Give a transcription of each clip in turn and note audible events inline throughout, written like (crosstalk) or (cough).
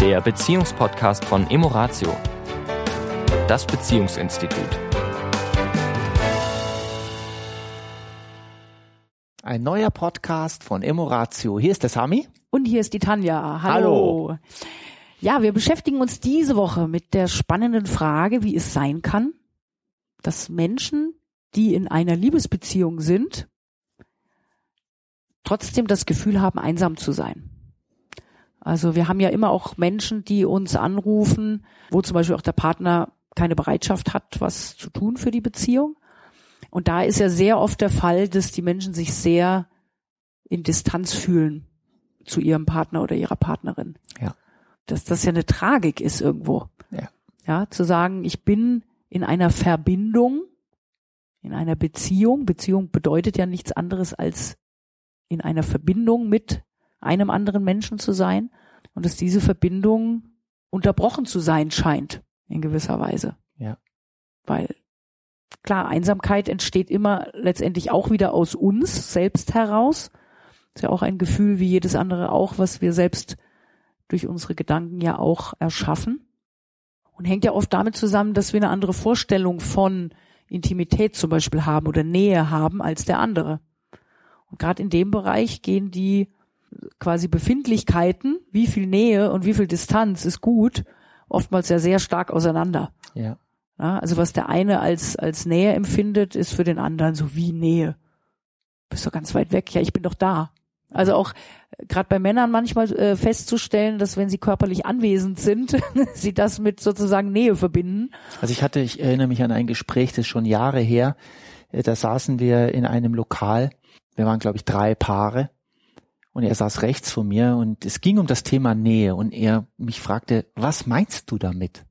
der Beziehungspodcast von Emoratio, das Beziehungsinstitut. Ein neuer Podcast von Emoratio. Hier ist der Sami. Und hier ist die Tanja. Hallo. Hallo. Ja, wir beschäftigen uns diese Woche mit der spannenden Frage, wie es sein kann, dass Menschen, die in einer Liebesbeziehung sind, trotzdem das Gefühl haben, einsam zu sein. Also wir haben ja immer auch Menschen, die uns anrufen, wo zum Beispiel auch der Partner keine Bereitschaft hat, was zu tun für die Beziehung. Und da ist ja sehr oft der Fall, dass die Menschen sich sehr in Distanz fühlen zu ihrem Partner oder ihrer Partnerin. Ja. Dass das ja eine Tragik ist irgendwo. Ja. Ja, zu sagen, ich bin in einer Verbindung, in einer Beziehung. Beziehung bedeutet ja nichts anderes als in einer Verbindung mit einem anderen Menschen zu sein und dass diese Verbindung unterbrochen zu sein scheint in gewisser Weise. Ja. Weil klar, Einsamkeit entsteht immer letztendlich auch wieder aus uns selbst heraus. Ist ja auch ein Gefühl wie jedes andere auch, was wir selbst durch unsere Gedanken ja auch erschaffen. Und hängt ja oft damit zusammen, dass wir eine andere Vorstellung von Intimität zum Beispiel haben oder Nähe haben als der andere. Und gerade in dem Bereich gehen die quasi Befindlichkeiten, wie viel Nähe und wie viel Distanz ist gut, oftmals ja sehr stark auseinander. Ja. Ja, also was der eine als, als Nähe empfindet, ist für den anderen so wie Nähe. Bist doch ganz weit weg. Ja, ich bin doch da. Also auch gerade bei Männern manchmal äh, festzustellen, dass wenn sie körperlich anwesend sind, (laughs) sie das mit sozusagen Nähe verbinden. Also ich hatte, ich erinnere mich an ein Gespräch, das ist schon Jahre her. Äh, Da saßen wir in einem Lokal. Wir waren, glaube ich, drei Paare. Und er saß rechts von mir und es ging um das Thema Nähe und er mich fragte, was meinst du damit?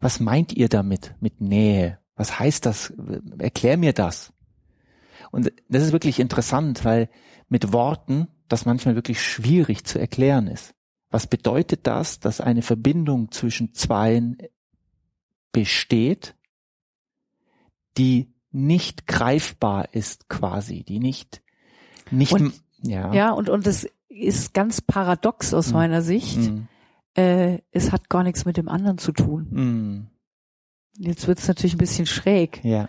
Was meint ihr damit, mit Nähe? Was heißt das? Erklär mir das. Und das ist wirklich interessant, weil mit Worten das manchmal wirklich schwierig zu erklären ist. Was bedeutet das, dass eine Verbindung zwischen Zweien besteht, die nicht greifbar ist quasi, die nicht, nicht, Und- ja, Ja, und, und das ist ganz paradox aus Hm. meiner Sicht. Mm, Äh, es hat gar nichts mit dem anderen zu tun. mm, Jetzt wird es natürlich ein bisschen schräg. ja,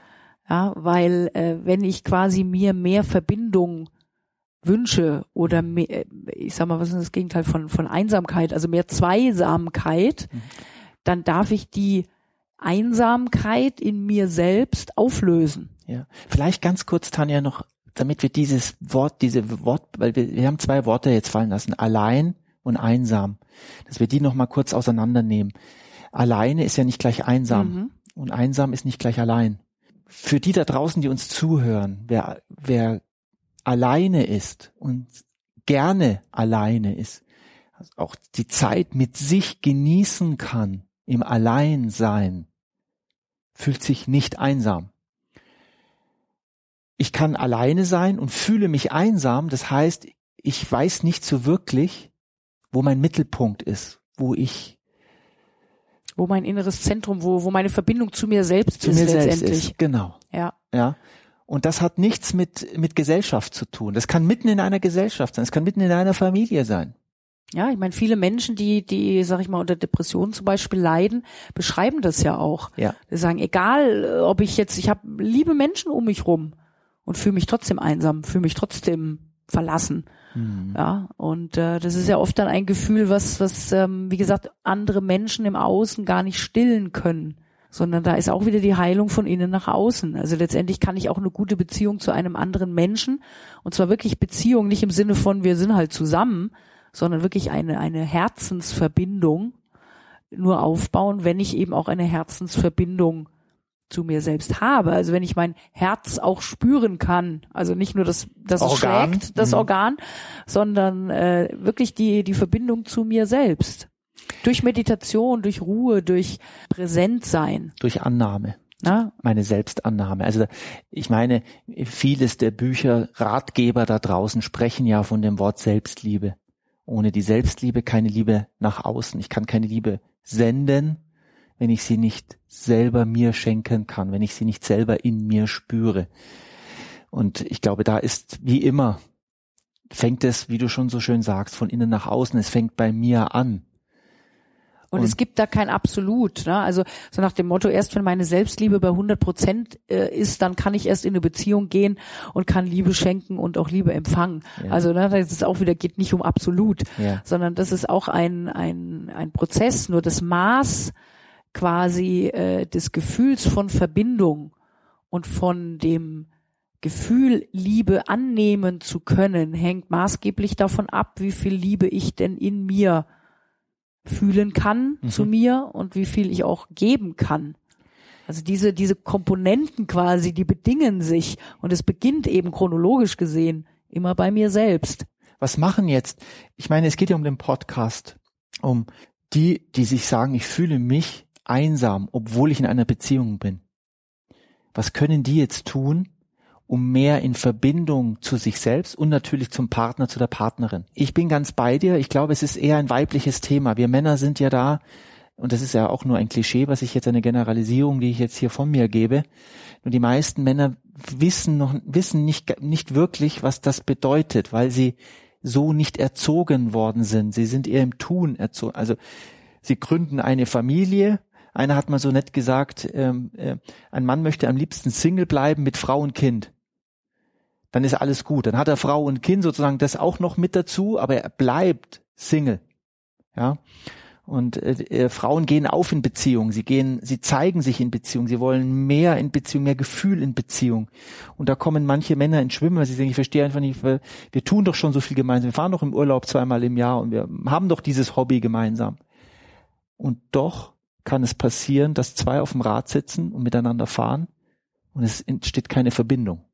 Ja, weil äh, wenn ich quasi mir mehr Verbindung wünsche oder mehr, äh, ich sag mal, was ist das Gegenteil von, von Einsamkeit, also mehr Zweisamkeit, Mhm. dann darf ich die Einsamkeit in mir selbst auflösen. ja. Vielleicht ganz kurz, Tanja, noch, damit wir dieses Wort, diese Wort, weil wir, wir haben zwei Worte jetzt fallen lassen, allein und einsam, dass wir die noch mal kurz auseinandernehmen. Alleine ist ja nicht gleich einsam Mhm. und einsam ist nicht gleich allein. Für die da draußen, die uns zuhören, wer, wer alleine ist und gerne alleine ist, also auch die Zeit mit sich genießen kann, im Alleinsein, fühlt sich nicht einsam. Ich kann alleine sein und fühle mich einsam, das heißt, ich weiß nicht so wirklich, wo mein Mittelpunkt ist, wo ich Wo mein inneres Zentrum, wo, wo meine Verbindung zu mir selbst zu ist mir selbst letztendlich. ist. Genau. Ja. Ja. Und das hat nichts mit, mit Gesellschaft zu tun. Das kann mitten in einer Gesellschaft sein. Es kann mitten in einer Familie sein. Ja, ich meine, viele Menschen, die, die, sag ich mal, unter Depressionen zum Beispiel leiden, beschreiben das ja auch. Ja. Die sagen, egal, äh, ob ich jetzt, ich habe liebe Menschen um mich rum und fühle mich trotzdem einsam, fühle mich trotzdem verlassen. Hm. Ja, und äh, das ist ja oft dann ein Gefühl, was, was, ähm, wie gesagt, andere Menschen im Außen gar nicht stillen können. Sondern da ist auch wieder die Heilung von innen nach außen. Also letztendlich kann ich auch eine gute Beziehung zu einem anderen Menschen, und zwar wirklich Beziehung, nicht im Sinne von wir sind halt zusammen, sondern wirklich eine, eine Herzensverbindung nur aufbauen, wenn ich eben auch eine Herzensverbindung zu mir selbst habe. Also wenn ich mein Herz auch spüren kann, also nicht nur das, das es Organ. schlägt, das Mhm. Organ, sondern äh, wirklich die, die Verbindung zu mir selbst. Durch Meditation, durch Ruhe, durch Präsentsein. Durch Annahme. Na? Meine Selbstannahme. Also ich meine, vieles der Bücher, Ratgeber da draußen sprechen ja von dem Wort Selbstliebe. Ohne die Selbstliebe keine Liebe nach außen. Ich kann keine Liebe senden, wenn ich sie nicht selber mir schenken kann, wenn ich sie nicht selber in mir spüre. Und ich glaube, da ist wie immer, fängt es, wie du schon so schön sagst, von innen nach außen. Es fängt bei mir an. Und, und, es gibt da kein Absolut. Ne? Also so nach dem Motto, erst wenn meine Selbstliebe bei 100 Prozent äh, ist, dann kann ich erst in eine Beziehung gehen und kann Liebe schenken und auch Liebe empfangen. Ja. Also ne, das ist auch wieder, geht nicht um Absolut, ja. sondern das ist auch ein, ein, ein Prozess. Nur das Maß quasi äh, des Gefühls von Verbindung und von dem Gefühl, Liebe annehmen zu können, hängt maßgeblich davon ab, wie viel Liebe ich denn in mir fühlen kann mhm. zu mir und wie viel ich auch geben kann. Also diese, diese Komponenten quasi, die bedingen sich und es beginnt eben chronologisch gesehen immer bei mir selbst. Was machen jetzt? Ich meine, es geht ja um den Podcast, um die, die sich sagen, ich fühle mich einsam, obwohl ich in einer Beziehung bin. Was können die jetzt tun, um mehr in Verbindung zu sich selbst und natürlich zum Partner, zu der Partnerin. Ich bin ganz bei dir. Ich glaube, es ist eher ein weibliches Thema. Wir Männer sind ja da, und das ist ja auch nur ein Klischee, was ich jetzt eine Generalisierung, die ich jetzt hier von mir gebe. Nur die meisten Männer wissen noch, wissen nicht, nicht wirklich, was das bedeutet, weil sie so nicht erzogen worden sind. Sie sind eher im Tun erzogen. Also, sie gründen eine Familie, einer hat mal so nett gesagt, ähm, äh, ein Mann möchte am liebsten Single bleiben mit Frau und Kind dann ist alles gut. Dann hat er Frau und Kind sozusagen das auch noch mit dazu, aber er bleibt Single. Ja. Und äh, äh, Frauen gehen auf in Beziehung, sie gehen, sie zeigen sich in Beziehung, sie wollen mehr in Beziehung, mehr Gefühl in Beziehung. Und da kommen manche Männer ins Schwimmen, weil sie sagen, ich verstehe einfach nicht, wir, wir tun doch schon so viel gemeinsam, wir fahren doch im Urlaub zweimal im Jahr und wir haben doch dieses Hobby gemeinsam. Und doch kann es passieren, dass zwei auf dem Rad sitzen und miteinander fahren und es entsteht keine Verbindung.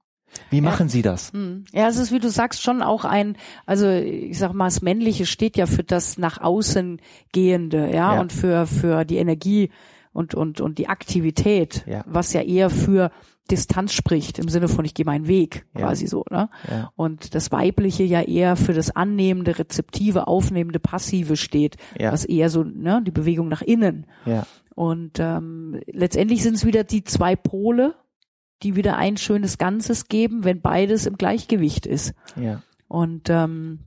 Wie machen ja. Sie das? Hm. Ja, es ist, wie du sagst, schon auch ein, also ich sag mal, das Männliche steht ja für das nach außen gehende, ja, ja. und für, für die Energie und, und, und die Aktivität, ja. was ja eher für Distanz spricht, im Sinne von ich gehe meinen Weg, quasi so, ne? Ja. Und das Weibliche ja eher für das annehmende, rezeptive, aufnehmende, passive steht, ja. was eher so, ne, die Bewegung nach innen. Ja. Und ähm, letztendlich sind es wieder die zwei Pole, die wieder ein schönes Ganzes geben, wenn beides im Gleichgewicht ist. Ja. Und ähm,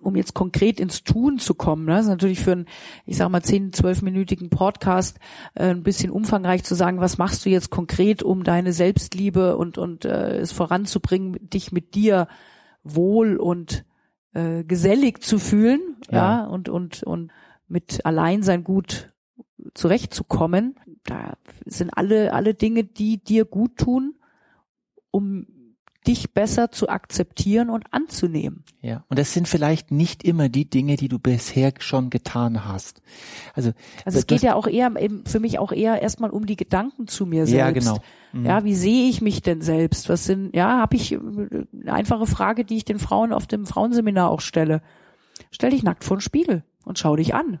um jetzt konkret ins Tun zu kommen, ne, ist natürlich für einen, ich sag mal, zehn, zwölfminütigen Podcast äh, ein bisschen umfangreich zu sagen, was machst du jetzt konkret, um deine Selbstliebe und, und äh, es voranzubringen, dich mit dir wohl und äh, gesellig zu fühlen, ja, ja und, und, und mit Alleinsein gut zurechtzukommen. Da sind alle, alle Dinge, die dir gut tun, um dich besser zu akzeptieren und anzunehmen. Ja, und das sind vielleicht nicht immer die Dinge, die du bisher schon getan hast. Also, also es geht ja auch eher eben für mich auch eher erstmal um die Gedanken zu mir selbst. Ja, genau. Mhm. Ja, wie sehe ich mich denn selbst? Was sind, ja, habe ich eine einfache Frage, die ich den Frauen auf dem Frauenseminar auch stelle. Stell dich nackt vor den Spiegel und schau dich an.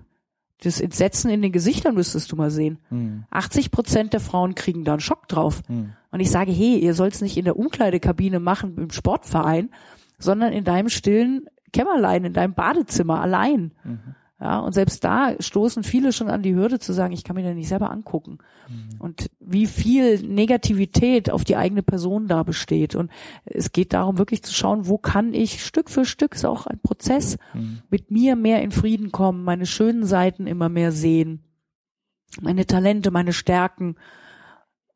Das Entsetzen in den Gesichtern müsstest du mal sehen. Hm. 80 Prozent der Frauen kriegen da einen Schock drauf. Hm. Und ich sage, hey, ihr sollt's nicht in der Umkleidekabine machen im Sportverein, sondern in deinem stillen Kämmerlein, in deinem Badezimmer allein. Mhm. Ja, und selbst da stoßen viele schon an die Hürde zu sagen, ich kann mir da nicht selber angucken. Mhm. Und wie viel Negativität auf die eigene Person da besteht. Und es geht darum, wirklich zu schauen, wo kann ich Stück für Stück, ist auch ein Prozess, mhm. mit mir mehr in Frieden kommen, meine schönen Seiten immer mehr sehen, meine Talente, meine Stärken.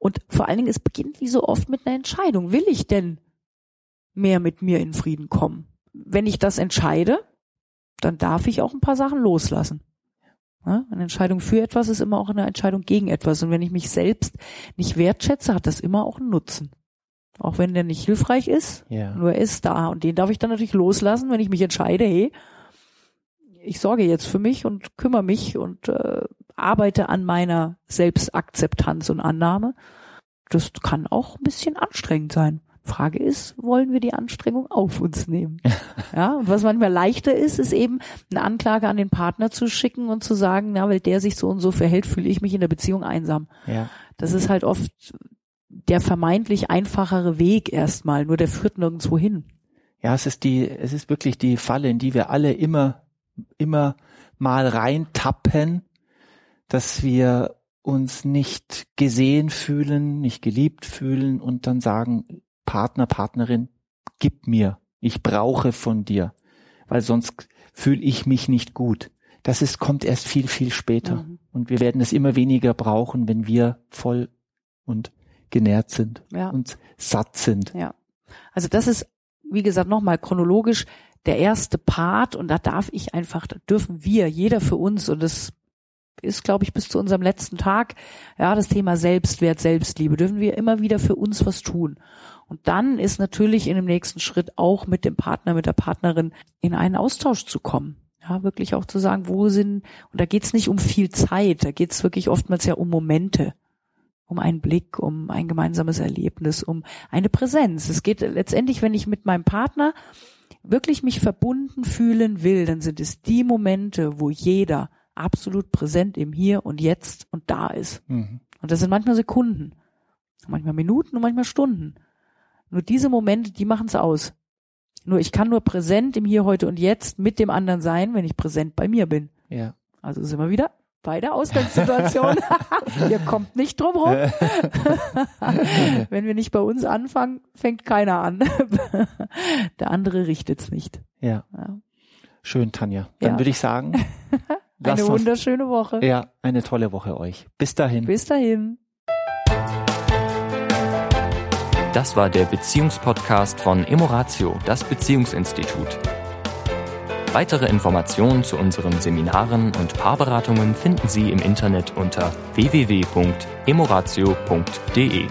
Und vor allen Dingen, es beginnt wie so oft mit einer Entscheidung. Will ich denn mehr mit mir in Frieden kommen? Wenn ich das entscheide, dann darf ich auch ein paar Sachen loslassen. Eine Entscheidung für etwas ist immer auch eine Entscheidung gegen etwas. Und wenn ich mich selbst nicht wertschätze, hat das immer auch einen Nutzen. Auch wenn der nicht hilfreich ist, ja. nur er ist da. Und den darf ich dann natürlich loslassen, wenn ich mich entscheide, hey, ich sorge jetzt für mich und kümmere mich und äh, arbeite an meiner Selbstakzeptanz und Annahme. Das kann auch ein bisschen anstrengend sein. Frage ist, wollen wir die Anstrengung auf uns nehmen? (laughs) ja, und was manchmal leichter ist, ist eben eine Anklage an den Partner zu schicken und zu sagen, na, weil der sich so und so verhält, fühle ich mich in der Beziehung einsam. Ja. Das ist halt oft der vermeintlich einfachere Weg erstmal, nur der führt nirgendwo hin. Ja, es ist die, es ist wirklich die Falle, in die wir alle immer, immer mal reintappen, dass wir uns nicht gesehen fühlen, nicht geliebt fühlen und dann sagen, Partner, Partnerin, gib mir, ich brauche von dir, weil sonst fühle ich mich nicht gut. das ist, kommt erst viel, viel später. Mhm. Und wir werden es immer weniger brauchen, wenn wir voll und genährt sind Ja. und satt sind. Ja. Also das ist, wie gesagt, nochmal chronologisch der erste Part und da darf ich einfach, da dürfen wir, jeder für uns und das ist, glaube ich, bis zu unserem letzten Tag, ja, das Thema Selbstwert, Selbstliebe, dürfen wir immer wieder für uns was tun. Und dann ist natürlich in dem nächsten Schritt auch mit dem Partner, mit der Partnerin in einen Austausch zu kommen. Ja, wirklich auch zu sagen, wo sind, und da geht's nicht um viel Zeit, da geht's wirklich oftmals ja um Momente um einen Blick, um ein gemeinsames Erlebnis, um eine Präsenz. Es geht letztendlich, wenn ich mit meinem Partner wirklich mich verbunden fühlen will, dann sind es die Momente, wo jeder absolut präsent im Hier und Jetzt und da ist. Mhm. Und das sind manchmal Sekunden, manchmal Minuten und manchmal Stunden. Nur diese Momente, die machen es aus. Nur ich kann nur präsent im Hier, heute und Jetzt mit dem anderen sein, wenn ich präsent bei mir bin. Ja. Also sind wir wieder bei der Ausgangssituation. (laughs) Ihr kommt nicht drum rum. (laughs) Wenn wir nicht bei uns anfangen, fängt keiner an. Der andere richtet's nicht. Ja. Ja. Schön, Tanja. Dann Ja. würde ich sagen, (laughs) lasst uns- wunderschöne Woche. ja, eine tolle Woche euch. Bis dahin. Bis dahin. Das war der Beziehungspodcast von Emoratio, das Beziehungsinstitut. Weitere Informationen zu unseren Seminaren und Paarberatungen finden Sie im Internet unter www.emoratio.de.